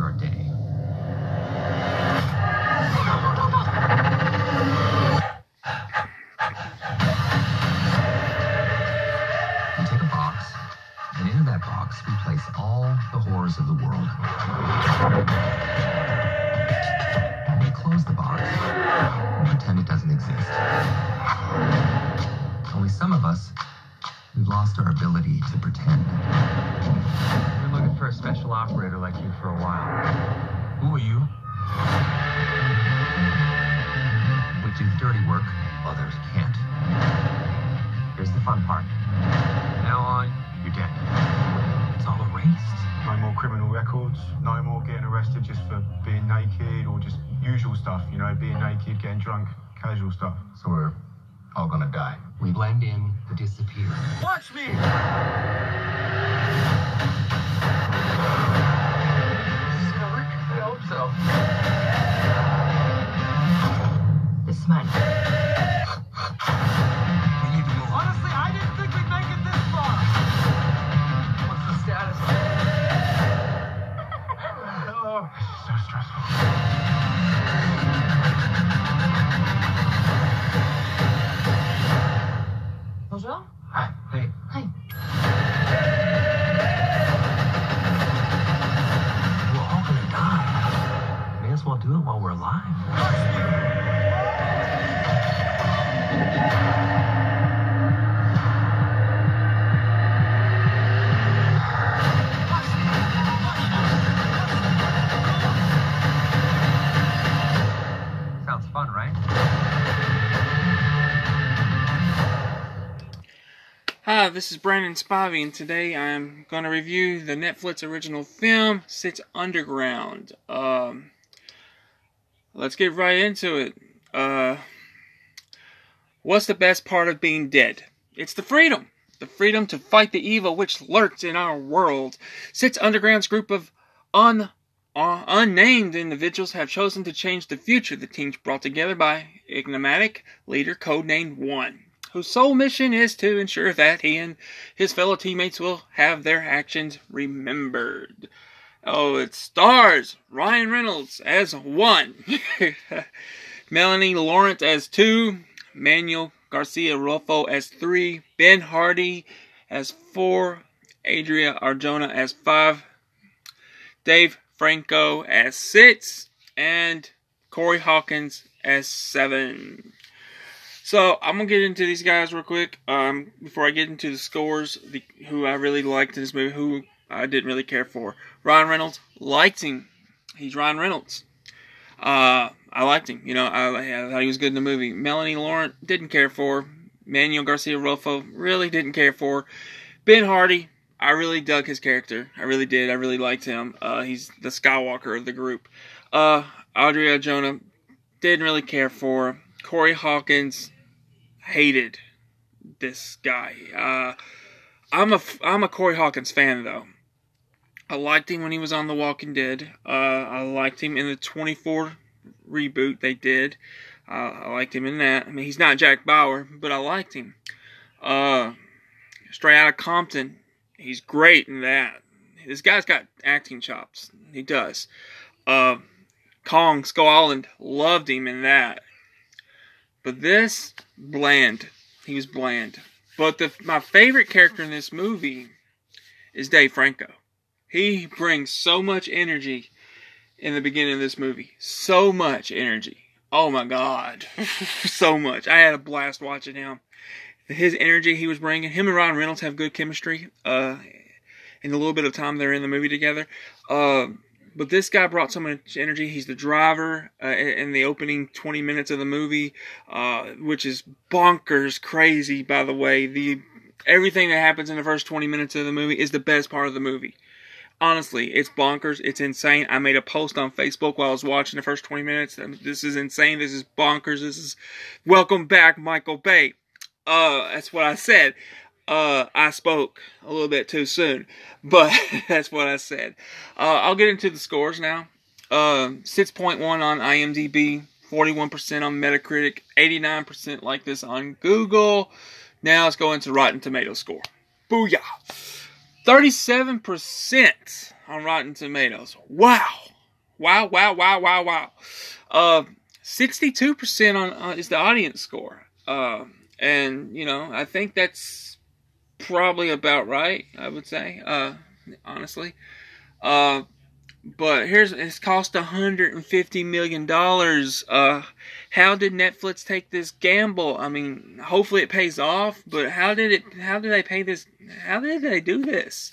your day. Take a box, and into that box we place all the horrors of the lost our ability to pretend. We've been looking for a special operator like you for a while. Who are you? We do dirty work, others can't. Here's the fun part. Now on, You're dead. It's all erased. No more criminal records, no more getting arrested just for being naked or just usual stuff, you know, being naked, getting drunk, casual stuff. So we're all gonna die. We blend in disappear. watch me. Hi, this is Brandon Spivey, and today I'm going to review the Netflix original film, Six Underground. Um, let's get right into it. Uh, what's the best part of being dead? It's the freedom. The freedom to fight the evil which lurks in our world. Six Underground's group of un, uh, unnamed individuals have chosen to change the future. The team's brought together by enigmatic leader codenamed One whose sole mission is to ensure that he and his fellow teammates will have their actions remembered. Oh, it stars Ryan Reynolds as one, Melanie Laurent as two, Manuel Garcia Rulfo as three, Ben Hardy as four, Adria Arjona as five, Dave Franco as six, and Corey Hawkins as seven. So I'm gonna get into these guys real quick. Um, before I get into the scores, the, who I really liked in this movie, who I didn't really care for. Ryan Reynolds liked him. He's Ryan Reynolds. Uh, I liked him. You know, I, I thought he was good in the movie. Melanie Laurent didn't care for. Manuel Garcia Rulfo really didn't care for. Ben Hardy, I really dug his character. I really did. I really liked him. Uh, he's the Skywalker of the group. Uh, Adria Arjona didn't really care for. Corey Hawkins hated this guy. Uh, I'm a I'm a Corey Hawkins fan though. I liked him when he was on The Walking Dead. Uh, I liked him in the 24 reboot they did. Uh, I liked him in that. I mean, he's not Jack Bauer, but I liked him. Uh, Straight Outta Compton, he's great in that. This guy's got acting chops. He does. Uh, Kong Skull Island loved him in that. But this bland. He was bland. But the my favorite character in this movie is Dave Franco. He brings so much energy in the beginning of this movie. So much energy. Oh my god. so much. I had a blast watching him. His energy he was bringing. Him and Ryan Reynolds have good chemistry. Uh, in the little bit of time they're in the movie together. Uh, but this guy brought so much energy. He's the driver uh, in the opening 20 minutes of the movie, uh, which is bonkers crazy, by the way. The everything that happens in the first 20 minutes of the movie is the best part of the movie. Honestly, it's bonkers. It's insane. I made a post on Facebook while I was watching the first 20 minutes. This is insane. This is bonkers. This is welcome back, Michael Bay. Uh, that's what I said. Uh, I spoke a little bit too soon, but that's what I said. Uh, I'll get into the scores now. Uh, 6.1 on IMDb, 41% on Metacritic, 89% like this on Google. Now let's go into Rotten Tomato score. Booyah! 37% on Rotten Tomatoes. Wow, wow, wow, wow, wow, wow. Uh, 62% on uh, is the audience score. Uh, and you know, I think that's probably about right. I would say, uh, honestly. Uh, but here's it's cost 150 million dollars. Uh, how did Netflix take this gamble? I mean, hopefully it pays off. But how did it? How did they pay this? How did they do this?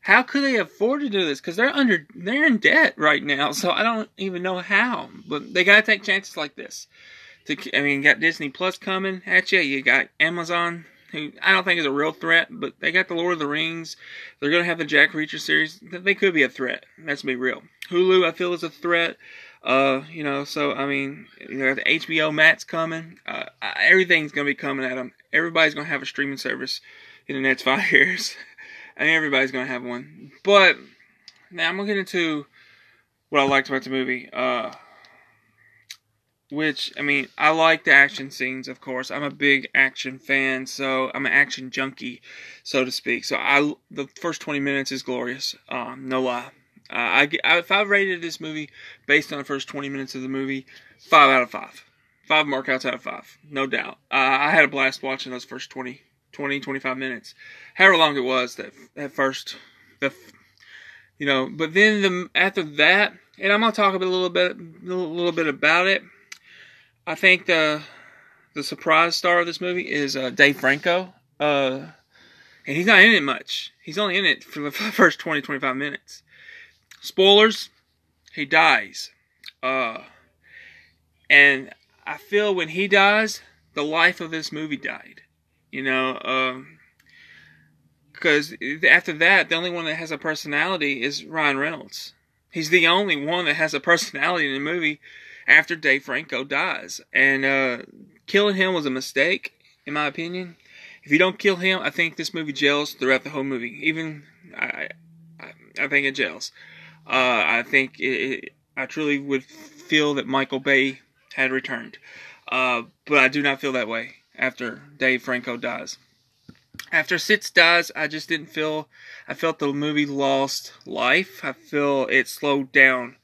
How could they afford to do this? Because they're under, they're in debt right now. So I don't even know how. But they gotta take chances like this. To, I mean, you got Disney Plus coming at you. You got Amazon who I don't think is a real threat, but they got the Lord of the Rings. They're to have the Jack Reacher series. They could be a threat. Let's be real. Hulu, I feel, is a threat. Uh, you know, so I mean, you know, the HBO Max coming. Uh, everything's to be coming at them. Everybody's to have a streaming service in the next five years. I mean, everybody's to have one. But now I'm to get into what I liked about the movie. Uh, which I mean, I like the action scenes, of course. I'm a big action fan, so I'm an action junkie, so to speak. So I, the first 20 minutes is glorious, um, no lie. Uh, I, if I rated this movie based on the first 20 minutes of the movie, five out of five, five markouts out of five, no doubt. Uh, I had a blast watching those first 20, 20, 25 minutes, however long it was that that first, the, you know. But then the after that, and I'm gonna talk a, little bit, a little, little bit about it I think the the surprise star of this movie is uh, Dave Franco. Uh, and he's not in it much. He's only in it for the first 20, 25 minutes. Spoilers, he dies. Uh, and I feel when he dies, the life of this movie died. You know, because um, after that, the only one that has a personality is Ryan Reynolds. He's the only one that has a personality in the movie after Dave Franco dies. And uh, killing him was a mistake, in my opinion. If you don't kill him, I think this movie gels throughout the whole movie. Even I, I, think it gels. Uh, I think it, it, I truly would feel that Michael Bay had returned, uh, but I do not feel that way after Dave Franco dies. After Six dies, I just didn't feel. I felt the movie lost life. I feel it slowed down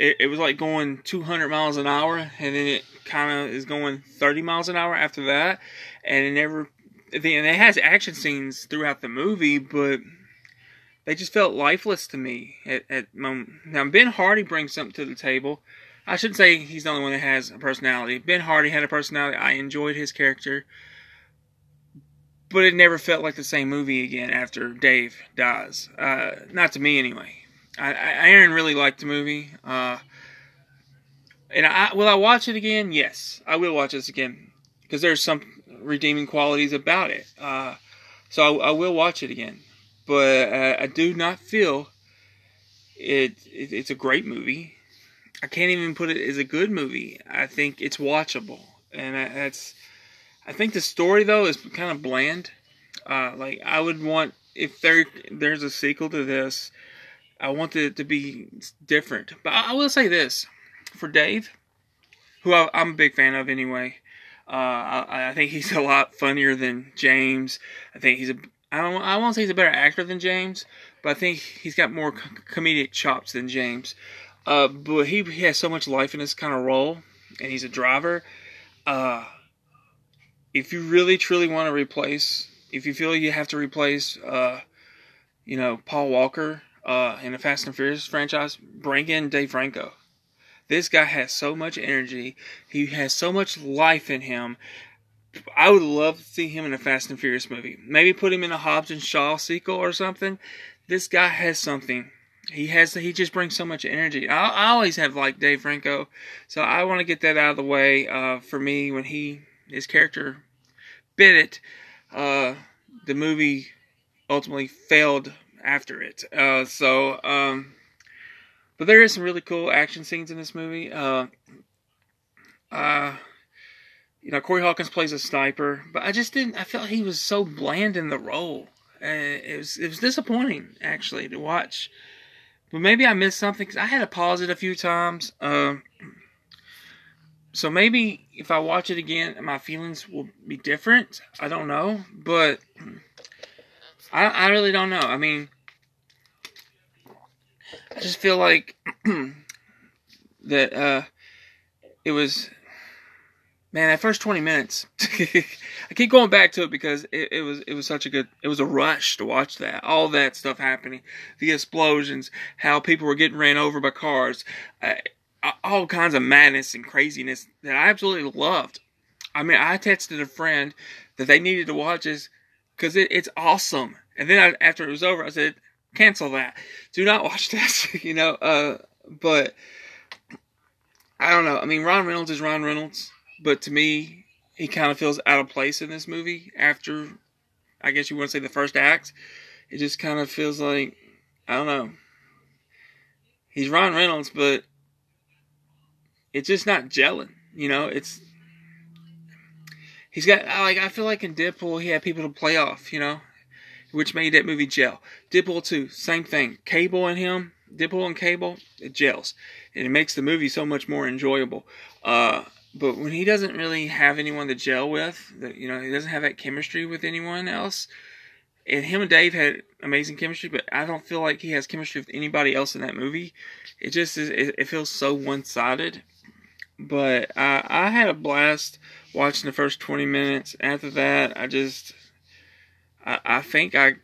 it, it was like going 200 miles an hour, and then it kind of is going 30 miles an hour after that, and it never. And it has action scenes throughout the movie, but they just felt lifeless to me at, at Now Ben Hardy brings something to the table. I shouldn't say he's the only one that has a personality. Ben Hardy had a personality. I enjoyed his character, but it never felt like the same movie again after Dave dies. Uh, not to me, anyway. I, I Aaron really liked the movie. Uh, and I will I watch it again? Yes, I will watch this again because there's some redeeming qualities about it. Uh, so I, I, will watch it again, but uh, I do not feel it, it, It's a great movie. I can't even put it as a good movie. I think it's watchable, and I, that's. I think the story though is kind of bland. Uh, like I would want if there there's a sequel to this I want it to be different. But I will say this for Dave, who I, am a big fan of anyway. Uh, I, I, think he's a lot funnier than James. I think he's a I don't I won't say he's a better actor than James, but I think he's got more comedic chops than James. Uh, but he, he has so much life in this kind of role, and he's a driver. Uh, if you really truly want to replace, if you feel you have to replace, uh, you know, Paul Walker uh, in the Fast and Furious franchise, bring in Dave Franco. This guy has so much energy. He has so much life in him. I would love to see him in a Fast and Furious movie. Maybe put him in a Hobbs and Shaw sequel or something. This guy has something. He has. He just brings so much energy. I, I always have liked Dave Franco, so I want to get that out of the way. Uh, for me, when he his character bit it, uh, the movie ultimately failed after it. Uh, so, um, but there is some really cool action scenes in this movie. Uh, uh, you know, Corey Hawkins plays a sniper, but I just didn't. I felt he was so bland in the role. Uh, it was it was disappointing actually to watch. But maybe I missed something because I had to pause it a few times. Uh, so maybe if I watch it again, my feelings will be different. I don't know, but I, I really don't know. I mean, I just feel like that uh, it was man that first 20 minutes i keep going back to it because it, it, was it was such a good it was a rush to watch that all that stuff happening the explosions how people were getting ran over by cars uh, all kinds of madness and craziness that i absolutely loved. I mean i texted a friend that they needed to watch this because it, it's awesome. And then I, after it was over i said cancel that. Do not watch this you know uh, but i don't know. I mean ron reynolds is ron reynolds but to me, he kind of feels out of place in this movie after, I guess you want to say, the first act. It just kind of feels like, I don't know. He's Ron Reynolds, but it's just not gelling. You know, it's. He's got, like, I feel like in Deadpool, he had people to play off, you know, which made that movie gel. Deadpool 2, same thing. Cable and him, Deadpool and Cable, it gels. And it makes the movie so much more enjoyable. Uh, but when he doesn't really have anyone to gel with, that you know, he doesn't have that chemistry with anyone else. And him and Dave had amazing chemistry, but I don't feel like he has chemistry with anybody else in that movie. It just is, it, it feels so one sided. But I, I had a blast watching the first 20 minutes. After that, I just, I, I think I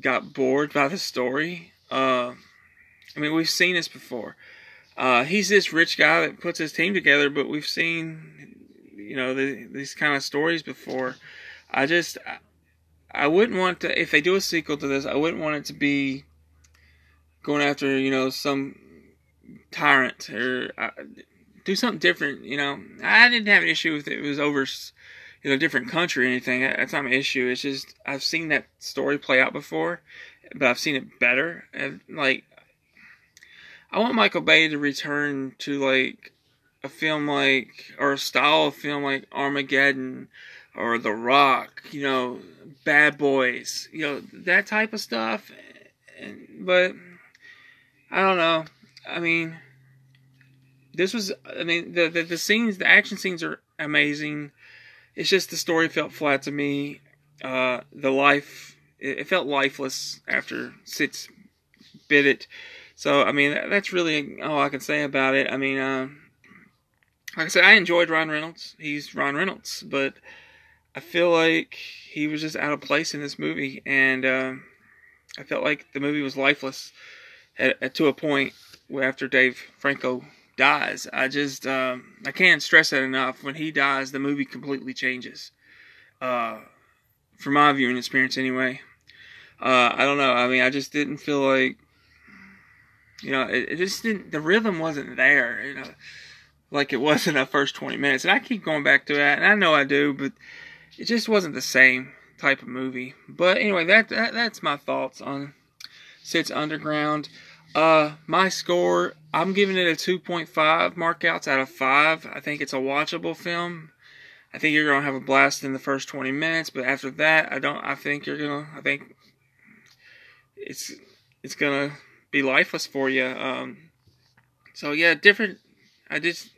got bored by the story. Uh, I mean, we've seen this before. Uh, he's this rich guy that puts his team together, but we've seen, you know, the, these kind of stories before. I just, I, wouldn't want to, if they do a sequel to this, I wouldn't want it to be going after, you know, some tyrant or uh, do something different, you know. I didn't have an issue with it. It was over, you know, different country or anything. That's not my issue. It's just, I've seen that story play out before, but I've seen it better. And, like, I want Michael Bay to return to like a film like or a style of film like Armageddon or The Rock, you know, Bad Boys, you know, that type of stuff. And, but I don't know. I mean, this was. I mean, the, the the scenes, the action scenes are amazing. It's just the story felt flat to me. Uh, the life, it, felt lifeless after Six bit it. So I mean, that's really all I can say about it. I mean, uh, like I said, I enjoyed Ron Reynolds. He's Ron Reynolds, but I feel like he was just out of place in this movie, and uh, I felt like the movie was lifeless at, at, to a point where after Dave Franco dies. I just um, I can't stress that enough. When he dies, the movie completely changes. Uh, from my viewing experience, anyway. Uh, I don't know. I mean, I just didn't feel like you know, it, it, just didn't. The rhythm wasn't there. You know, like it was in the first 20 minutes. And I keep going back to that, and I know I do, but it just wasn't the same type of movie. But anyway, that, that that's my thoughts on Six Underground. Uh, my score, I'm giving it a 2.5 markouts out of 5. I think it's a watchable film. I think you're gonna have a blast in the first 20 minutes, but after that, I don't. I think you're gonna. I think it's it's gonna be lifeless for you. Um, so yeah, different. I just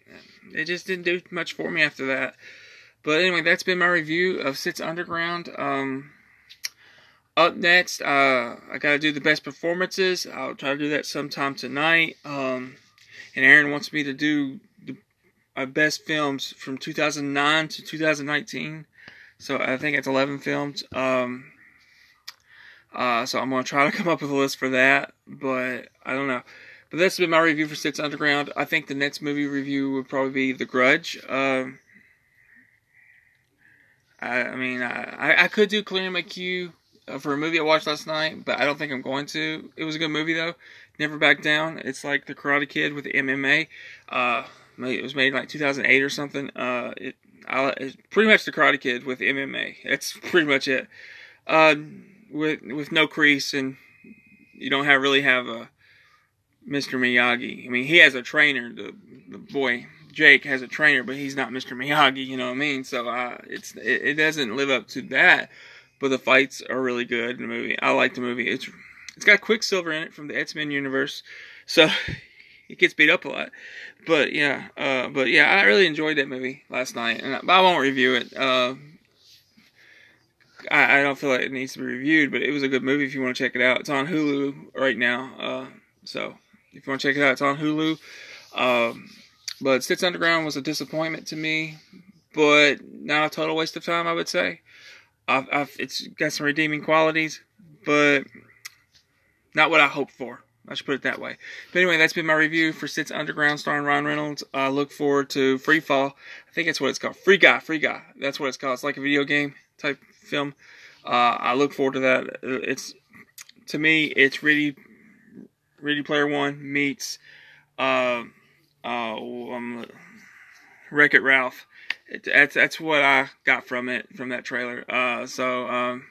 it just didn't do much for me after that. But anyway, that's been my review of Six Underground. Um, up next, uh, I gotta do the best performances. I'll try to do that sometime tonight. Um, and Aaron wants me to do the best films from 2009 to 2019. So I think it's 11 films. Um, uh, so I'm gonna try to come up with a list for that, but I don't know. But that's been my review for Six Underground. I think the next movie review would probably be The Grudge. Um, I, I, mean, I, I could do My Queue uh, for a movie I watched last night, but I don't think I'm going to. It was a good movie though. Never Back Down. It's like The Karate Kid with MMA. Uh, it was made like 2008 or something. Uh, it, I, it's pretty much The Karate Kid with MMA. That's pretty much it. Uh, with with no Kreese, and you don't have really have a Mr. Miyagi. I mean, he has a trainer. The, the boy Jake has a trainer, but he's not Mr. Miyagi. You know what I mean? So uh, it's it, it, doesn't live up to that. But the fights are really good in the movie. I like the movie. It's it's got Quicksilver in it from the X Men universe, so it gets beat up a lot. But yeah, uh, but yeah, I really enjoyed that movie last night, and I, I won't review it. Uh, I, I, don't feel like it needs to be reviewed, but it was a good movie if you want to check it out. It's on Hulu right now. Uh, so if you want to check it out, it's on Hulu. Um, but Six Underground was a disappointment to me, but not a total waste of time, I would say. I've, I've, it's got some redeeming qualities, but not what I hoped for. I should put it that way. But anyway, that's been my review for Six Underground starring Ryan Reynolds. I look forward to Free Fall. I think that's what it's called. Free Guy, Free Guy. That's what it's called. It's like a video game type film. Uh, I look forward to that. It's to me, it's really, Ready Player One meets uh, uh, um, Wreck It Ralph. It, that's that's what I got from it from that trailer. Uh, so um,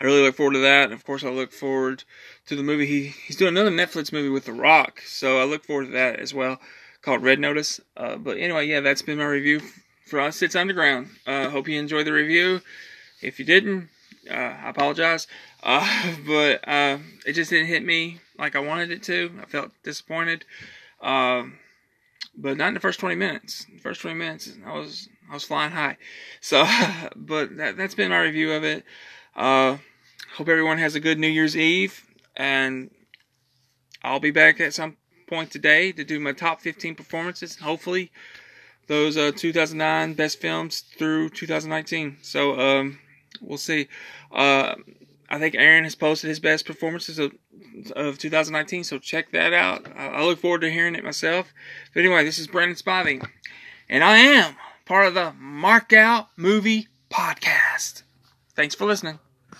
I really look forward to that. Of course, I look forward to the movie. He he's doing another Netflix movie with The Rock, so I look forward to that as well, called Red Notice. Uh, but anyway, yeah, that's been my review for us. It's Underground. Uh, hope you enjoyed the review. If you didn't, uh, I apologize. Uh, but uh, it just didn't hit me like I wanted it to. I felt disappointed. Um, but not in the first 20 minutes. The first 20 minutes, I was I was flying high. So, but that, that's been my review of it. Uh, hope everyone has a good New Year's Eve, and I'll be back at some point today to do my top 15 performances. Hopefully, those uh, 2009 best films through 2019. So, um, we'll see. Uh, I think Aaron has posted his best performances of, of 2019, so check that out. I, I look forward to hearing it myself. But anyway, this is Brandon Spivey, and I am part of the Mark Out Movie Podcast. Thanks for listening.